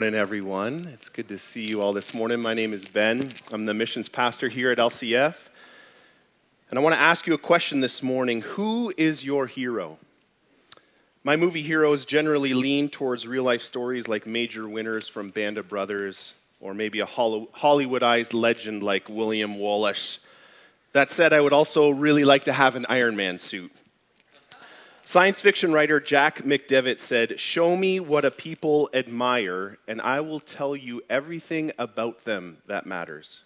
morning, everyone. It's good to see you all this morning. My name is Ben. I'm the missions pastor here at LCF. And I want to ask you a question this morning Who is your hero? My movie heroes generally lean towards real life stories like Major Winters from Band of Brothers, or maybe a Hollywoodized legend like William Wallace. That said, I would also really like to have an Iron Man suit. Science fiction writer Jack McDevitt said, Show me what a people admire, and I will tell you everything about them that matters.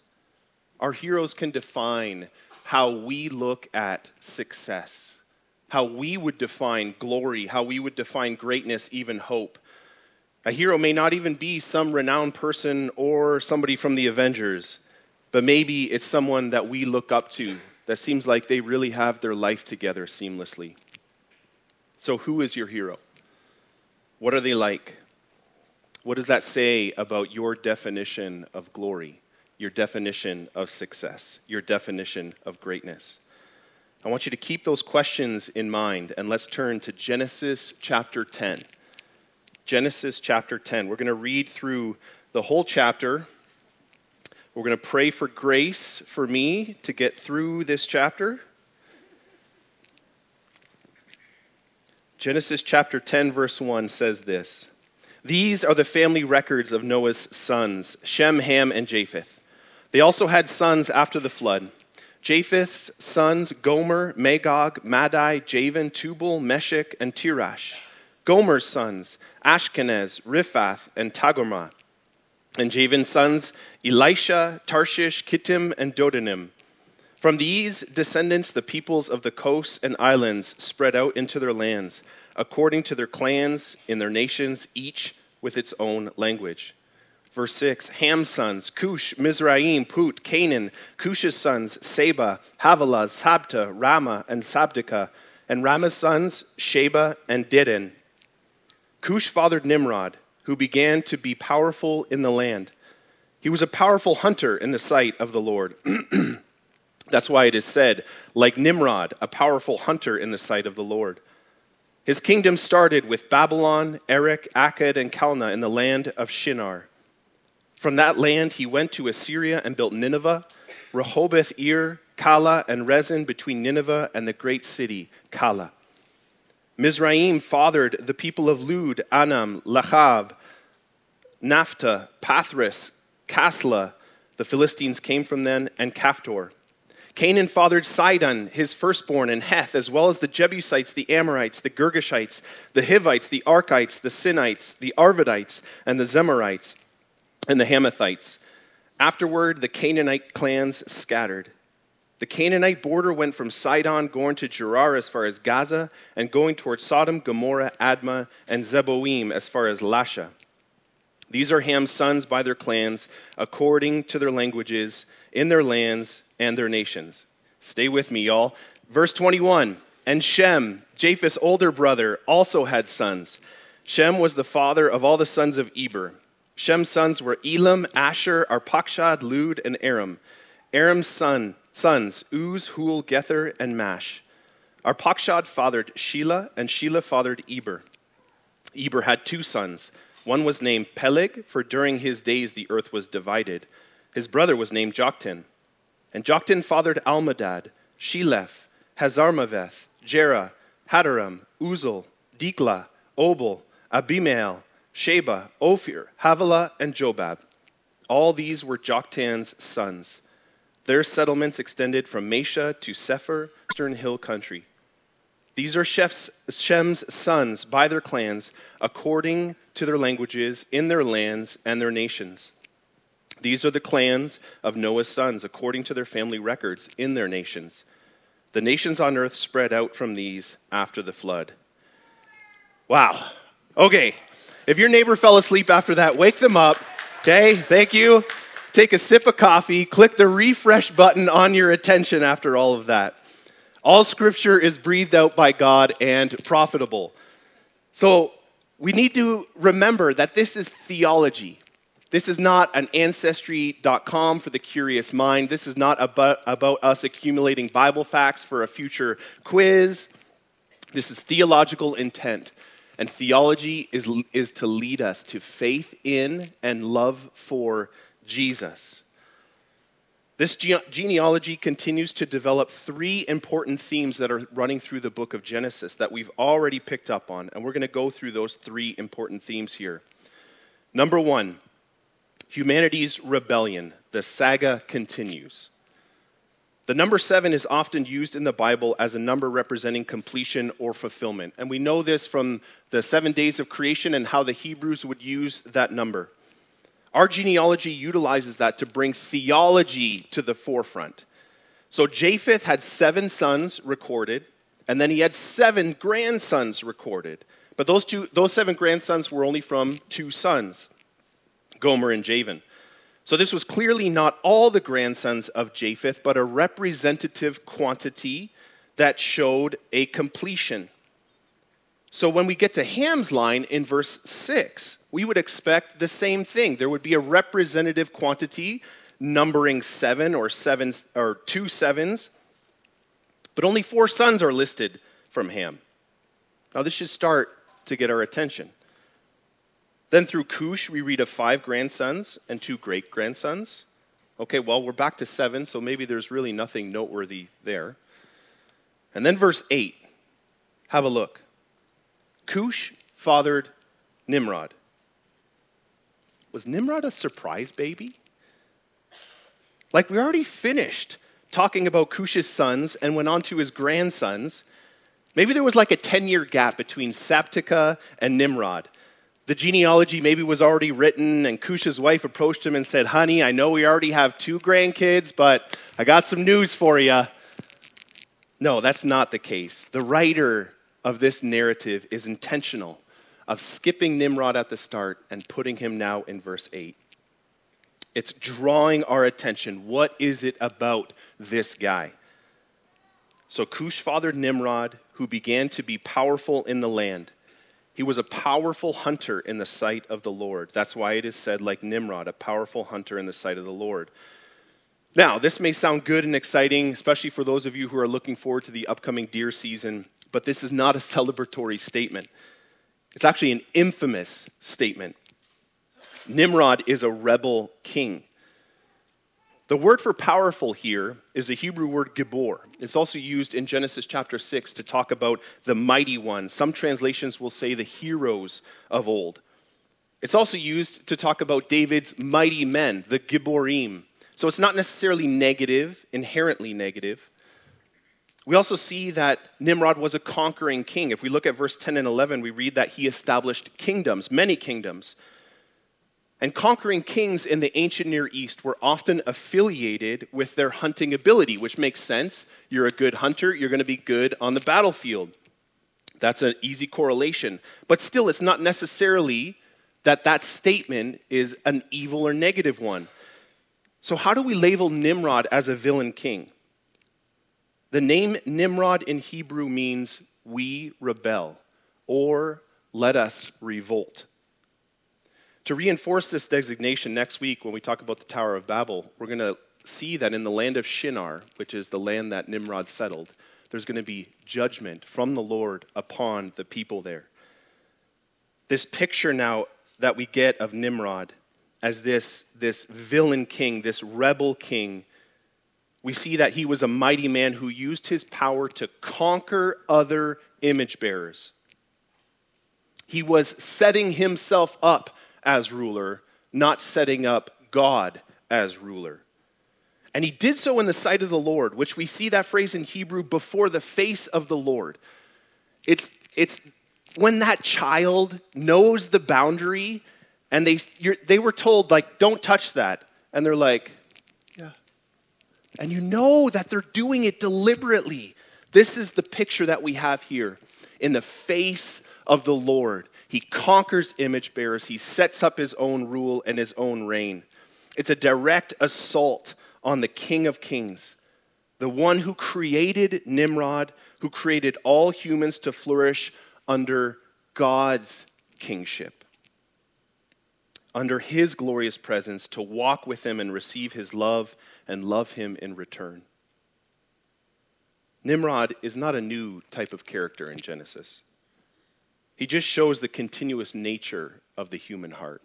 Our heroes can define how we look at success, how we would define glory, how we would define greatness, even hope. A hero may not even be some renowned person or somebody from the Avengers, but maybe it's someone that we look up to that seems like they really have their life together seamlessly. So, who is your hero? What are they like? What does that say about your definition of glory, your definition of success, your definition of greatness? I want you to keep those questions in mind and let's turn to Genesis chapter 10. Genesis chapter 10. We're going to read through the whole chapter. We're going to pray for grace for me to get through this chapter. Genesis chapter 10, verse 1 says this These are the family records of Noah's sons, Shem, Ham, and Japheth. They also had sons after the flood. Japheth's sons, Gomer, Magog, Madai, Javan, Tubal, Meshech, and Tirash. Gomer's sons, Ashkenaz, Riphath, and Togarmah. And Javan's sons, Elisha, Tarshish, Kittim, and Dodanim. From these descendants, the peoples of the coasts and islands spread out into their lands, according to their clans in their nations, each with its own language. Verse 6 Ham's sons, Cush, Mizraim, Put, Canaan, Cush's sons, Seba, Havilah, Sabta, Raamah, and Sabteca, and Raamah's sons, Sheba and Dedan. Cush fathered Nimrod, who began to be powerful in the land. He was a powerful hunter in the sight of the Lord. That's why it is said, like Nimrod, a powerful hunter in the sight of the Lord. His kingdom started with Babylon, Erech, Akkad, and Calneh in the land of Shinar. From that land, he went to Assyria and built Nineveh, Rehoboth Ir, Calah, and Resen between Nineveh and the great city, Calah. Mizraim fathered the people of Lud, Anam, Lachab, Naphtah, Pathrus, Casluh. The Philistines came from them, and Caphtor. Canaan fathered Sidon, his firstborn, and Heth, as well as the Jebusites, the Amorites, the Girgashites, the Hivites, the Arkites, the Sinites, the Arvadites, and the Zemarites, and the Hamathites. Afterward, the Canaanite clans scattered. The Canaanite border went from Sidon, going to Gerar as far as Gaza, and going toward Sodom, Gomorrah, Admah, and Zeboim as far as Lasha. These are Ham's sons by their clans, according to their languages, in their lands and their nations. Stay with me, y'all. Verse 21 And Shem, Japheth's older brother, also had sons. Shem was the father of all the sons of Eber. Shem's sons were Elam, Asshur, Arpachshad, Lud, and Aram. Aram's son, sons, Uz, Hul, Gether, and Mash. Arpachshad fathered Shelah, and Shelah fathered Eber. Eber had two sons. One was named Peleg, for during his days the earth was divided. His brother was named Joktan. And Joktan fathered Almodad, Sheleph, Hazarmaveth, Jerah, Hadoram, Uzal, Dikla, Obal, Abimael, Sheba, Ophir, Havilah, and Jobab. All these were Joktan's sons. Their settlements extended from Mesha to Sephar, eastern hill country. These are Shem's sons by their clans, according to their languages, in their lands and their nations. These are the clans of Noah's sons according to their family records in their nations. The nations on earth spread out from these after the flood. Wow. Okay. If your neighbor fell asleep after that, wake them up. Okay. Thank you. Take a sip of coffee. Click the refresh button on your attention after all of that. All scripture is breathed out by God and profitable. So we need to remember that this is theology. This is not an ancestry.com for the curious mind. This is not about, about us accumulating Bible facts for a future quiz. This is theological intent. And theology is, is to lead us to faith in and love for Jesus. This ge- genealogy continues to develop three important themes that are running through the book of Genesis that we've already picked up on, and we're going to go through those three important themes here. Number one, humanity's rebellion. The saga continues. The number seven is often used in the Bible as a number representing completion or fulfillment. And we know this from the seven days of creation and how the Hebrews would use that number. Our genealogy utilizes that to bring theology to the forefront. So Japheth had seven sons recorded, and then he had seven grandsons recorded. But those, two, those seven grandsons were only from two sons, Gomer and Javan. So this was clearly not all the grandsons of Japheth, but a representative quantity that showed a completion. So when we get to Ham's line in verse 6, we would expect the same thing. There would be a representative quantity numbering seven or seven or two sevens, but only four sons are listed from Ham. Now this should start to get our attention. Then through Cush, we read of five grandsons and two great grandsons. Okay, well, we're back to seven, so maybe there's really nothing noteworthy there. And then verse 8, have a look. Cush fathered Nimrod. Was Nimrod a surprise baby? Like, we already finished talking about Cush's sons and went on to his grandsons. Maybe there was like a 10 year gap between Sabteca and Nimrod. The genealogy maybe was already written, and Cush's wife approached him and said, Honey, I know we already have two grandkids, but I got some news for you. No, that's not the case. The writer of this narrative is intentional of skipping Nimrod at the start and putting him now in verse 8. It's drawing our attention. What is it about this guy? So Cush fathered Nimrod, who began to be powerful in the land. He was a powerful hunter in the sight of the Lord. That's why it is said, like Nimrod, a powerful hunter in the sight of the Lord. Now, this may sound good and exciting, especially for those of you who are looking forward to the upcoming deer season, but this is not a celebratory statement. It's actually an infamous statement. Nimrod is a rebel king. The word for powerful here is the Hebrew word gibor. It's also used in Genesis chapter 6 to talk about the mighty one. Some translations will say the heroes of old. It's also used to talk about David's mighty men, the Giborim. So it's not necessarily negative, inherently negative. We also see that Nimrod was a conquering king. If we look at verse 10 and 11, we read that he established kingdoms, many kingdoms. And conquering kings in the ancient Near East were often affiliated with their hunting ability, which makes sense. You're a good hunter, you're going to be good on the battlefield. That's an easy correlation. But still, it's not necessarily that that statement is an evil or negative one. So, how do we label Nimrod as a villain king? The name Nimrod in Hebrew means we rebel or let us revolt. To reinforce this designation next week, when we talk about the Tower of Babel, we're going to see that in the land of Shinar, which is the land that Nimrod settled, there's going to be judgment from the Lord upon the people there. This picture now that we get of Nimrod as this, this villain king, this rebel king, we see that he was a mighty man who used his power to conquer other image bearers. He was setting himself up as ruler, not setting up God as ruler. And he did so in the sight of the Lord, which we see that phrase in Hebrew before the face of the Lord. It's, it's when that child knows the boundary and they, they were told, like, don't touch that. And they're like. And you know that they're doing it deliberately. This is the picture that we have here in the face of the Lord. He conquers image bearers, he sets up his own rule and his own reign. It's a direct assault on the King of Kings, the one who created Nimrod, who created all humans to flourish under God's kingship, under his glorious presence, to walk with him and receive his love and love him in return. Nimrod is not a new type of character in Genesis. He just shows the continuous nature of the human heart.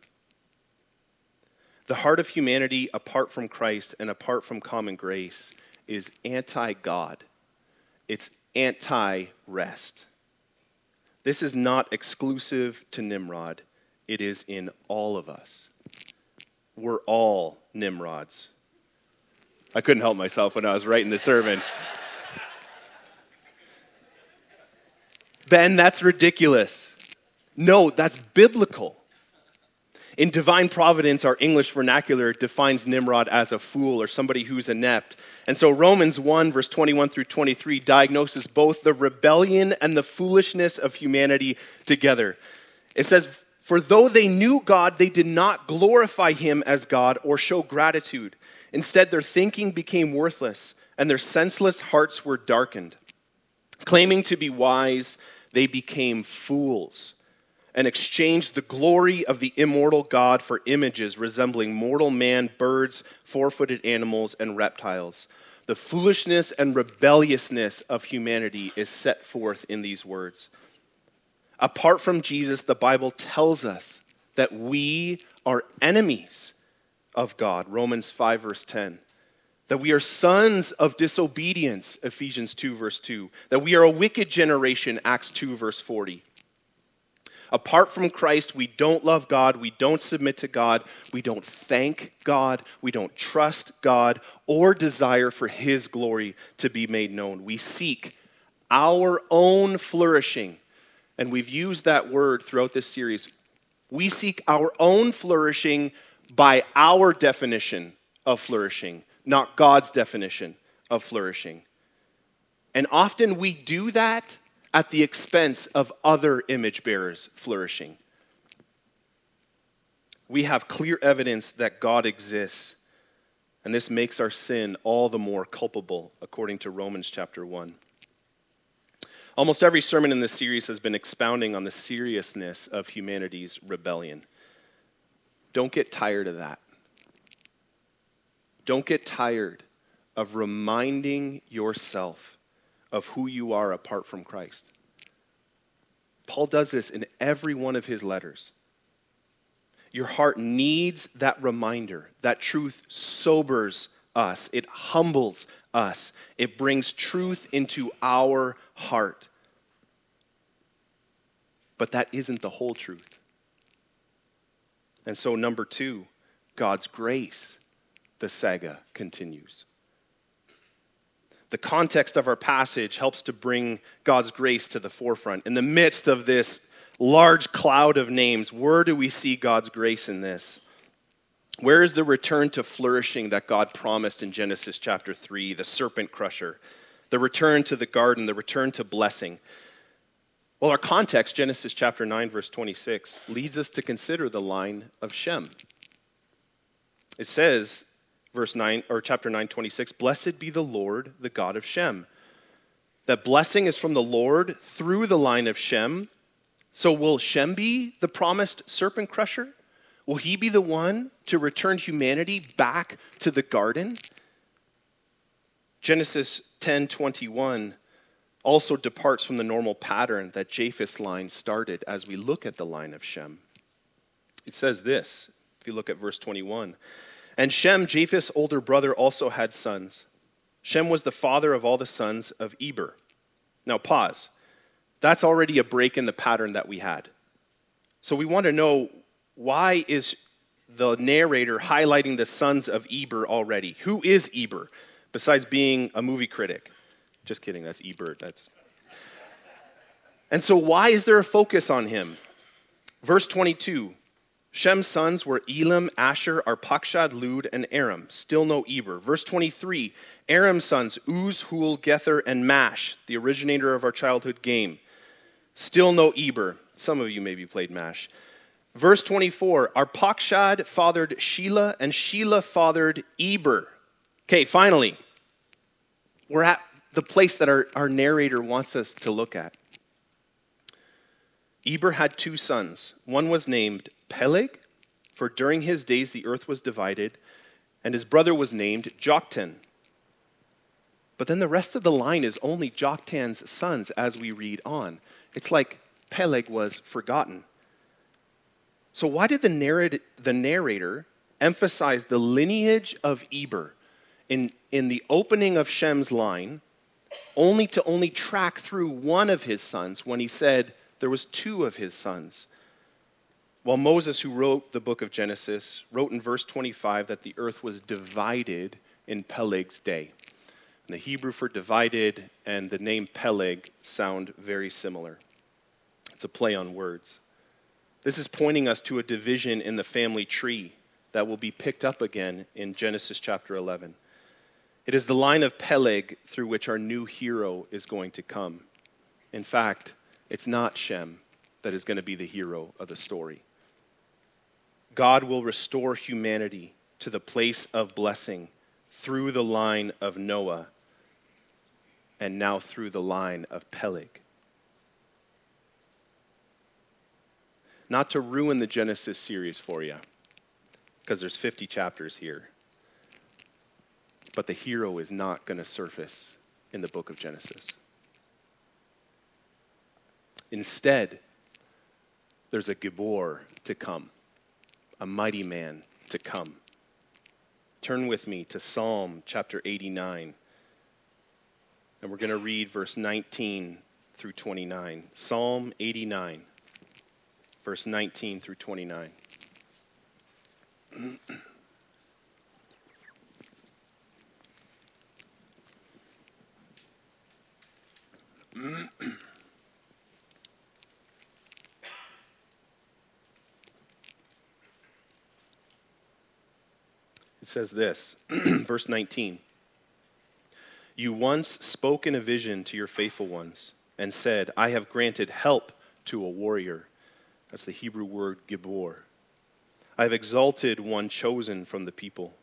The heart of humanity, apart from Christ and apart from common grace, is anti God. It's anti rest. This is not exclusive to Nimrod, it is in all of us. We're all Nimrods. I couldn't help myself when I was writing the sermon. ben, that's ridiculous. No, that's biblical. In divine providence, our English vernacular defines Nimrod as a fool or somebody who's inept. And so Romans 1, verse 21 through 23, diagnoses both the rebellion and the foolishness of humanity together. It says, For though they knew God, they did not glorify him as God or show gratitude. Instead, their thinking became worthless, and their senseless hearts were darkened. Claiming to be wise, they became fools and exchanged the glory of the immortal God for images resembling mortal man, birds, four footed animals, and reptiles. The foolishness and rebelliousness of humanity is set forth in these words. Apart from Jesus, the Bible tells us that we are enemies of God. Romans 5, verse 10 that we are sons of disobedience, Ephesians 2, verse 2, that we are a wicked generation, Acts 2, verse 40. Apart from Christ, we don't love God, we don't submit to God, we don't thank God, we don't trust God, or desire for His glory to be made known. We seek our own flourishing. And we've used that word throughout this series. We seek our own flourishing by our definition of flourishing, not God's definition of flourishing. And often we do that at the expense of other image bearers flourishing. We have clear evidence that God exists, and this makes our sin all the more culpable, according to Romans chapter 1. Almost every sermon in this series has been expounding on the seriousness of humanity's rebellion. Don't get tired of that. Don't get tired of reminding yourself of who you are apart from Christ. Paul does this in every one of his letters. Your heart needs that reminder. That truth sobers us, it humbles us, it brings truth into our heart. But that isn't the whole truth. And so, number two, God's grace, the saga continues the context of our passage helps to bring God's grace to the forefront. In the midst of this large cloud of names, where do we see God's grace in this? Where is the return to flourishing that God promised in Genesis chapter 3, the serpent crusher? The return to the garden, the return to blessing. Well, our context, Genesis chapter 9, verse 26, leads us to consider the line of Shem. It says, verse 9 or chapter 9 26 blessed be the lord the god of shem that blessing is from the lord through the line of shem so will shem be the promised serpent crusher will he be the one to return humanity back to the garden genesis 10 21 also departs from the normal pattern that japheth's line started as we look at the line of shem it says this if you look at verse 21 and Shem, Japheth's older brother, also had sons. Shem was the father of all the sons of Eber. Now, pause. That's already a break in the pattern that we had. So we want to know why is the narrator highlighting the sons of Eber already? Who is Eber, besides being a movie critic? Just kidding, that's Ebert. That's... And so, why is there a focus on him? Verse 22 Shem's sons were Elam, Asshur, Arpachshad, Lud, and Aram. Still no Eber. Verse 23 Aram's sons, Uz, Hul, Gether, and Mash, the originator of our childhood game. Still no Eber. Some of you maybe played MASH. Verse 24 Arpachshad fathered Shelah, and Shelah fathered Eber. Okay, finally, we're at the place that our, our narrator wants us to look at. Eber had two sons. One was named Peleg, for during his days the earth was divided, and his brother was named Joktan. But then the rest of the line is only Joktan's sons as we read on. It's like Peleg was forgotten. So, why did the, narrat- the narrator emphasize the lineage of Eber in, in the opening of Shem's line, only to only track through one of his sons when he said there was two of his sons? While Moses, who wrote the book of Genesis, wrote in verse 25 that the earth was divided in Peleg's day. And the Hebrew for divided and the name Peleg sound very similar. It's a play on words. This is pointing us to a division in the family tree that will be picked up again in Genesis chapter 11. It is the line of Peleg through which our new hero is going to come. In fact, it's not Shem that is going to be the hero of the story. God will restore humanity to the place of blessing through the line of Noah and now through the line of Peleg. Not to ruin the Genesis series for you, because there's 50 chapters here. But the hero is not going to surface in the book of Genesis. Instead, there's a Gibor to come, a mighty man to come. Turn with me to Psalm chapter 89. And we're going to read verse 19 through 29. Psalm 89, verse 19 through 29. It says this, verse 19. You once spoke in a vision to your faithful ones and said, I have granted help to a warrior. That's the Hebrew word gibor. I have exalted one chosen from the people.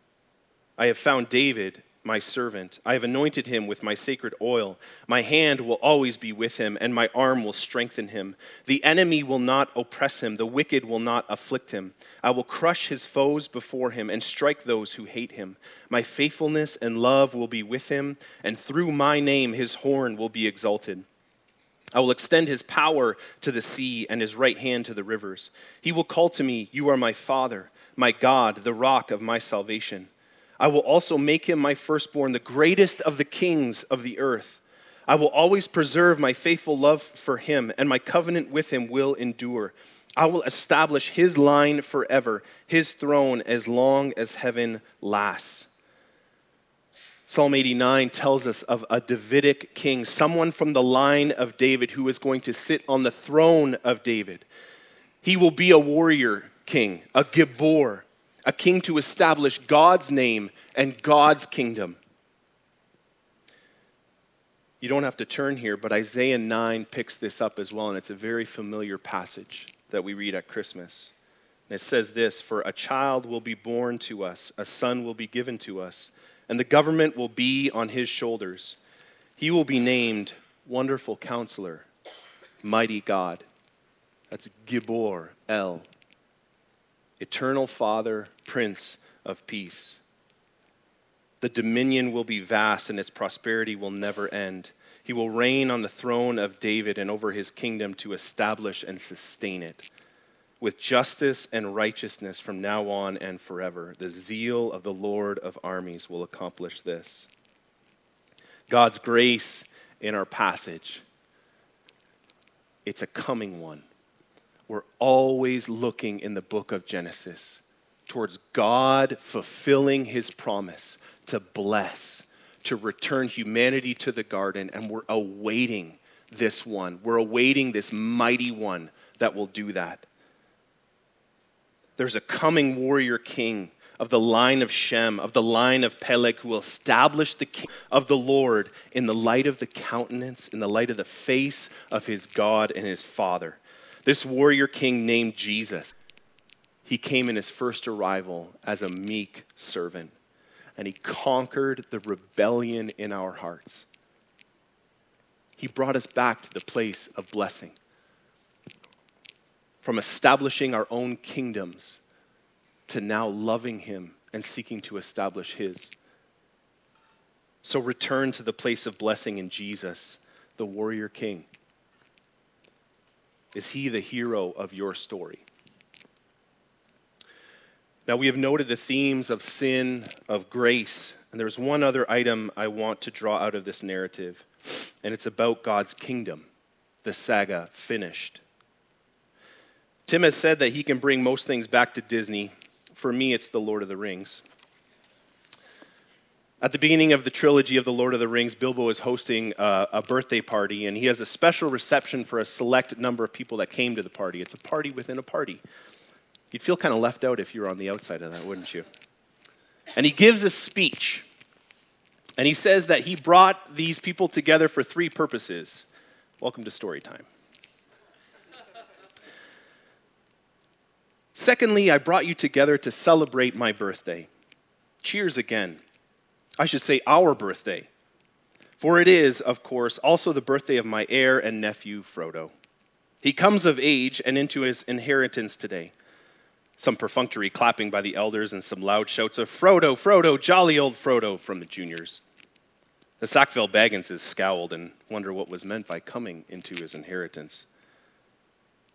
I have found David my servant. I have anointed him with my sacred oil. My hand will always be with him, and my arm will strengthen him. The enemy will not oppress him, the wicked will not afflict him. I will crush his foes before him and strike those who hate him. My faithfulness and love will be with him, and through my name his horn will be exalted. I will extend his power to the sea and his right hand to the rivers. He will call to me, You are my Father, my God, the rock of my salvation. I will also make him my firstborn, the greatest of the kings of the earth. I will always preserve my faithful love for him, and my covenant with him will endure. I will establish his line forever, his throne as long as heaven lasts. Psalm 89 tells us of a Davidic king, someone from the line of David who is going to sit on the throne of David. He will be a warrior king, a Gibor, a king to establish God's name and God's kingdom. You don't have to turn here, but Isaiah 9 picks this up as well, and it's a very familiar passage that we read at Christmas. And it says this For a child will be born to us, a son will be given to us, and the government will be on his shoulders. He will be named Wonderful Counselor, Mighty God. That's Gibor El eternal Father, Prince of Peace. The dominion will be vast and its prosperity will never end. He will reign on the throne of David and over his kingdom to establish and sustain it. With justice and righteousness from now on and forever, the zeal of the Lord of armies will accomplish this. God's grace in our passage, it's a coming one we're always looking in the book of Genesis towards God fulfilling his promise to bless, to return humanity to the garden, and we're awaiting this one. We're awaiting this mighty one that will do that. There's a coming warrior king of the line of Shem, of the line of Peleg, who will establish the king of the Lord in the light of the countenance, in the light of the face of his God and his Father. This warrior king named Jesus, he came in his first arrival as a meek servant, and he conquered the rebellion in our hearts. He brought us back to the place of blessing. From establishing our own kingdoms to now loving him and seeking to establish his. So return to the place of blessing in Jesus, the warrior king. Is he the hero of your story? Now, we have noted the themes of sin, of grace, and there's one other item I want to draw out of this narrative, and it's about God's kingdom, the saga finished. Tim has said that he can bring most things back to Disney. For me, it's The Lord of the Rings. At the beginning of the trilogy of The Lord of the Rings, Bilbo is hosting a, a, birthday party, and he has a special reception for a select number of people that came to the party. It's a party within a party. You'd feel kind of left out if you were on the outside of that, wouldn't you? And he gives a speech. And he says that he brought these people together for three purposes. Welcome to story time. Secondly, I brought you together to celebrate my birthday. Cheers again. I should say our birthday. For it is, of course, also the birthday of my heir and nephew, Frodo. He comes of age and into his inheritance today some perfunctory clapping by the elders, and some loud shouts of Frodo, Frodo, jolly old Frodo from the juniors. The Sackville Bagginses scowled and wondered what was meant by coming into his inheritance.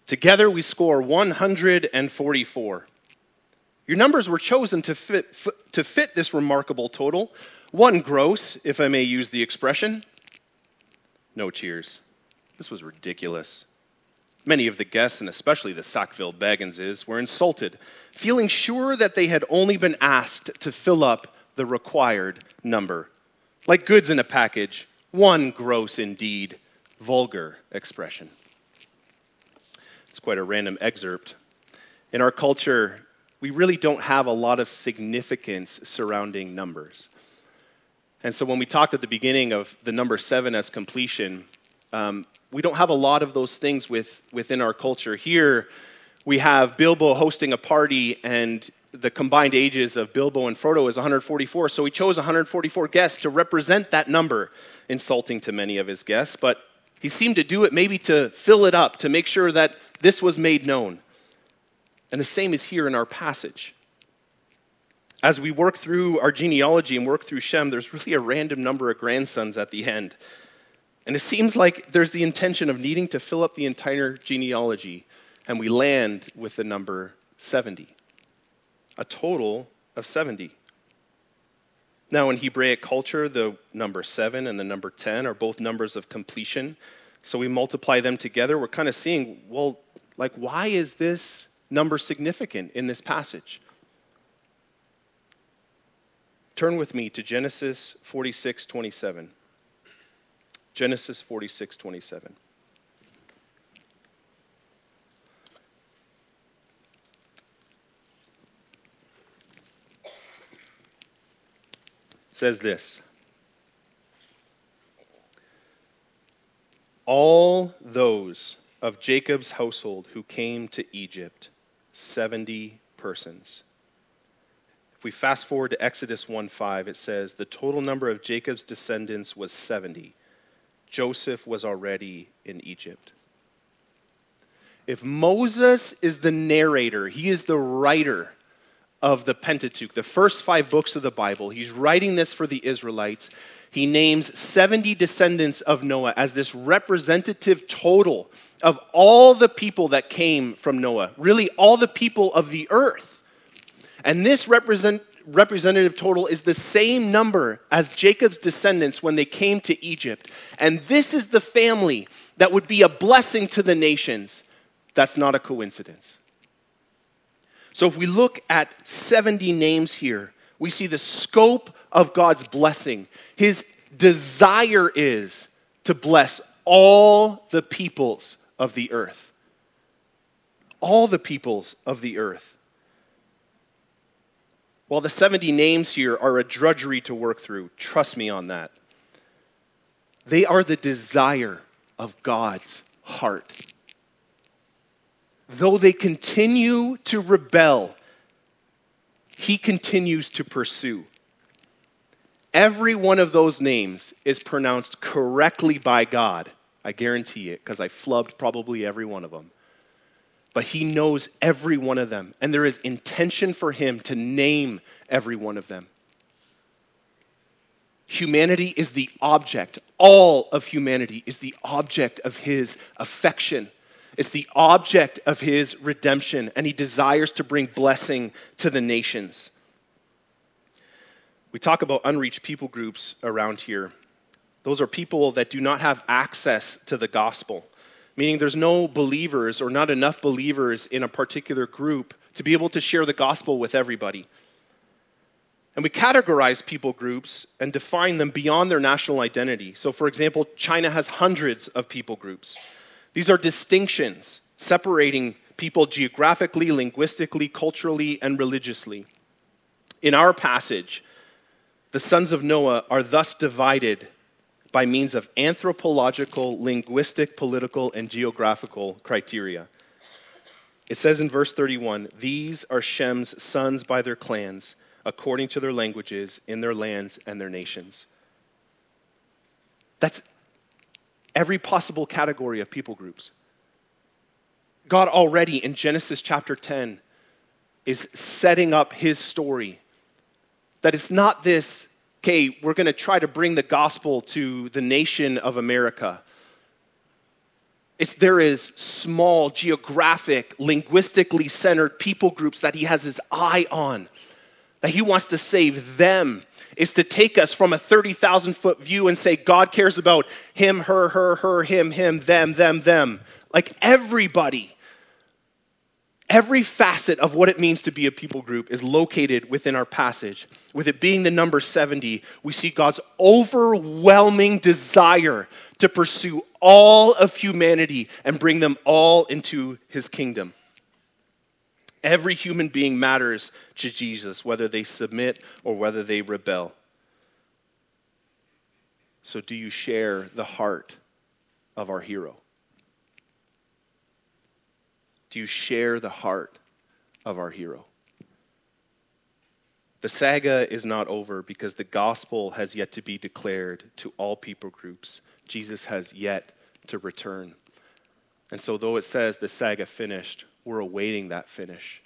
Together we score 144. Your numbers were chosen to fit, to fit this remarkable total. One gross, if I may use the expression. No cheers. This was ridiculous. Many of the guests, and especially the Sackville Bagginses, were insulted, feeling sure that they had only been asked to fill up the required number. Like goods in a package, one gross indeed, vulgar expression. It's quite a random excerpt. In our culture, we really don't have a lot of significance surrounding numbers. And so when we talked at the beginning of the number seven as completion, um, we don't have a lot of those things with, within our culture. Here, we have Bilbo hosting a party, and the combined ages of Bilbo and Frodo is 144. So he chose 144 guests to represent that number, insulting to many of his guests. But he seemed to do it maybe to fill it up, to make sure that this was made known. And the same is here in our passage. As we work through our genealogy and work through Shem, there's really a random number of grandsons at the end. And it seems like there's the intention of needing to fill up the entire genealogy, and we land with the number 70. A total of 70. Now, in Hebraic culture, the number 7 and the number 10 are both numbers of completion. So we multiply them together. We're kind of seeing, well, like, why is this number significant in this passage? Turn with me to Genesis 46 27. Genesis 46 27. says this All those of Jacob's household who came to Egypt, 70 persons. If we fast forward to Exodus 1 5, it says, The total number of Jacob's descendants was 70. Joseph was already in Egypt. If Moses is the narrator, he is the writer of the Pentateuch, the first five books of the Bible, he's writing this for the Israelites. He names 70 descendants of Noah as this representative total of all the people that came from Noah, really all the people of the earth. And this represent, representative total is the same number as Jacob's descendants when they came to Egypt. And this is the family that would be a blessing to the nations. That's not a coincidence. So if we look at 70 names here, we see the scope of God's blessing. His desire is to bless all the peoples of the earth. All the peoples of the earth. While the 70 names here are a drudgery to work through, trust me on that. They are the desire of God's heart. Though they continue to rebel, He continues to pursue. Every one of those names is pronounced correctly by God. I guarantee it, because I flubbed probably every one of them but he knows every one of them, and there is intention for him to name every one of them. Humanity is the object, all of humanity is the object of his affection. It's the object of his redemption, and he desires to bring blessing to the nations. We talk about unreached people groups around here. Those are people that do not have access to the gospel, meaning there's no believers or not enough believers in a particular group to be able to share the gospel with everybody. And we categorize people groups and define them beyond their national identity. So, for example, China has hundreds of people groups. These are distinctions separating people geographically, linguistically, culturally, and religiously. In our passage, the sons of Noah are thus divided by means of anthropological, linguistic, political, and geographical criteria. It says in verse 31 These are Shem's sons by their clans, according to their languages, in their lands and their nations. That's every possible category of people groups. God already in Genesis chapter 10 is setting up his story that it's not this, okay, we're going to try to bring the gospel to the nation of America. It's there is small, geographic, linguistically centered people groups that he has his eye on, that he wants to save them. Is to take us from a 30,000 foot view and say, God cares about him, her, her, her, him, him, them, them, them. Like everybody. Every facet of what it means to be a people group is located within our passage. With it being the number 70, we see God's overwhelming desire to pursue all of humanity and bring them all into his kingdom. Every human being matters to Jesus, whether they submit or whether they rebel. So, do you share the heart of our hero? Do you share the heart of our hero? The saga is not over because the gospel has yet to be declared to all people groups. Jesus has yet to return. And so, though it says the saga finished, we're awaiting that finish,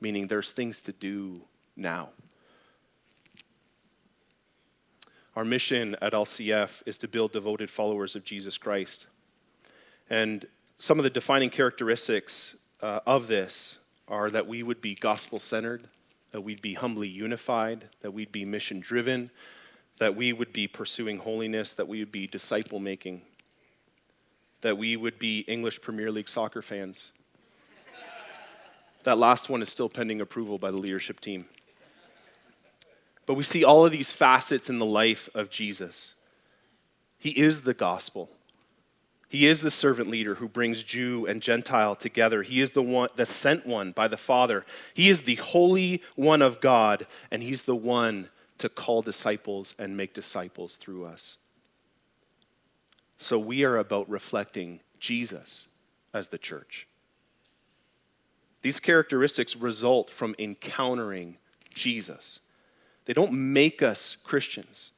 meaning there's things to do now. Our mission at LCF is to build devoted followers of Jesus Christ. And some of the defining characteristics uh, of this are that we would be gospel centered, that we'd be humbly unified, that we'd be mission driven, that we would be pursuing holiness, that we would be disciple making, that we would be English Premier League soccer fans. that last one is still pending approval by the leadership team. But we see all of these facets in the life of Jesus. He is the gospel. He is the servant leader who brings Jew and Gentile together. He is the one, the sent one by the Father. He is the holy one of God, and he's the one to call disciples and make disciples through us. So we are about reflecting Jesus as the church. These characteristics result from encountering Jesus. They don't make us Christians,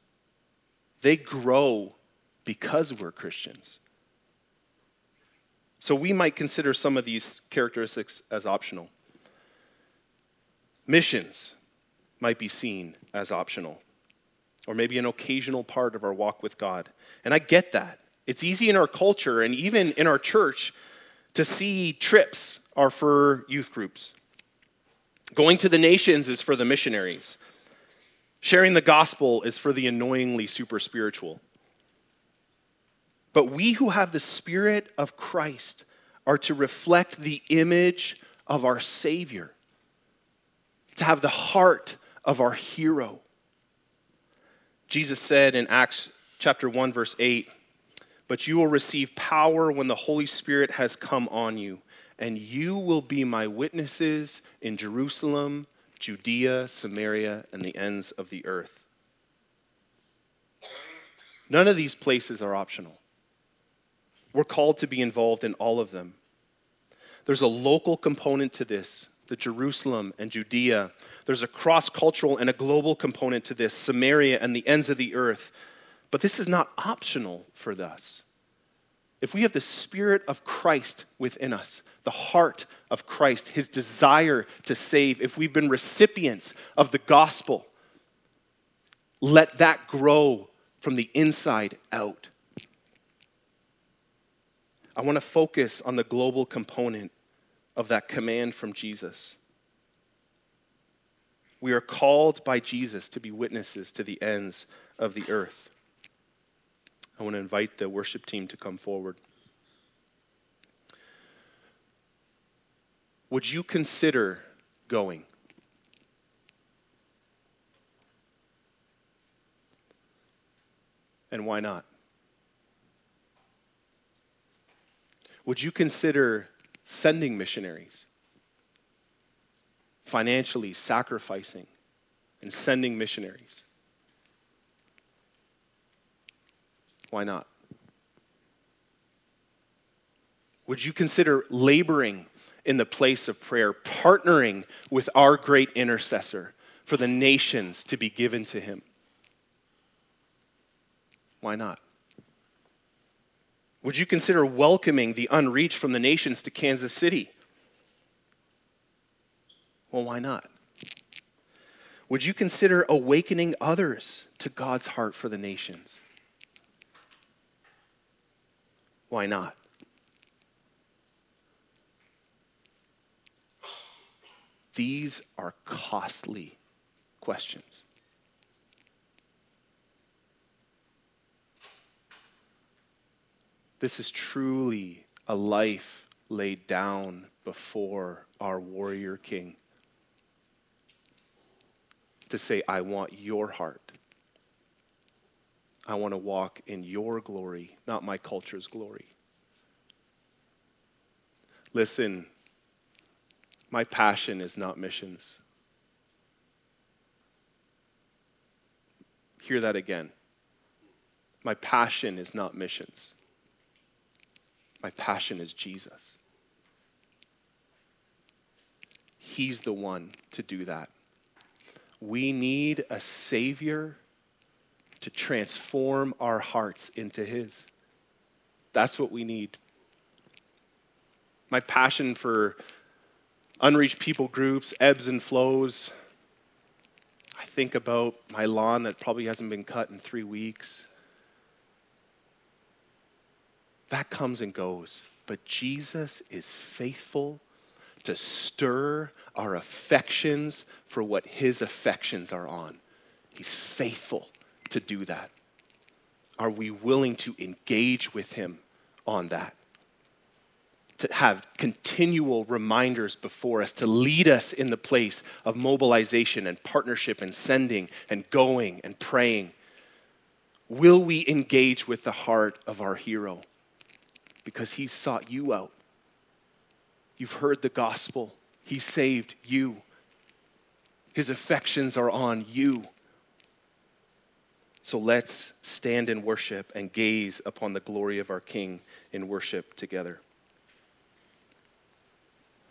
they grow because we're Christians. So we might consider some of these characteristics as optional. Missions might be seen as optional, or maybe an occasional part of our walk with God. And I get that. It's easy in our culture and even in our church to see trips are for youth groups. Going to the nations is for the missionaries. Sharing the gospel is for the annoyingly super spiritual. But we who have the Spirit of Christ are to reflect the image of our Savior, to have the heart of our hero. Jesus said in Acts chapter 1 verse 8, "But you will receive power when the Holy Spirit has come on you, and you will be my witnesses in Jerusalem, Judea, Samaria, and the ends of the earth." None of these places are optional. We're called to be involved in all of them. There's a local component to this, the Jerusalem and Judea. There's a cross cultural and a global component to this, Samaria and the ends of the earth. But this is not optional for us. If we have the Spirit of Christ within us, the heart of Christ, his desire to save, if we've been recipients of the gospel, let that grow from the inside out. I want to focus on the global component of that command from Jesus. We are called by Jesus to be witnesses to the ends of the earth. I want to invite the worship team to come forward. Would you consider going? And why not? Would you consider sending missionaries? Financially sacrificing and sending missionaries? Why not? Would you consider laboring in the place of prayer, partnering with our great intercessor for the nations to be given to him? Why not? Would you consider welcoming the unreached from the nations to Kansas City? Well, why not? Would you consider awakening others to God's heart for the nations? Why not? These are costly questions. This is truly a life laid down before our warrior king. To say, I want your heart. I want to walk in your glory, not my culture's glory. Listen, my passion is not missions. Hear that again. My passion is not missions. My passion is Jesus. He's the one to do that. We need a Savior to transform our hearts into His. That's what we need. My passion for unreached people groups ebbs and flows. I think about my lawn that probably hasn't been cut in three weeks that comes and goes. But Jesus is faithful to stir our affections for what his affections are on. He's faithful to do that. Are we willing to engage with him on that? To have continual reminders before us, to lead us in the place of mobilization and partnership and sending and going and praying. Will we engage with the heart of our hero? Because he sought you out. You've heard the gospel, he saved you. His affections are on you. So let's stand in worship and gaze upon the glory of our King in worship together.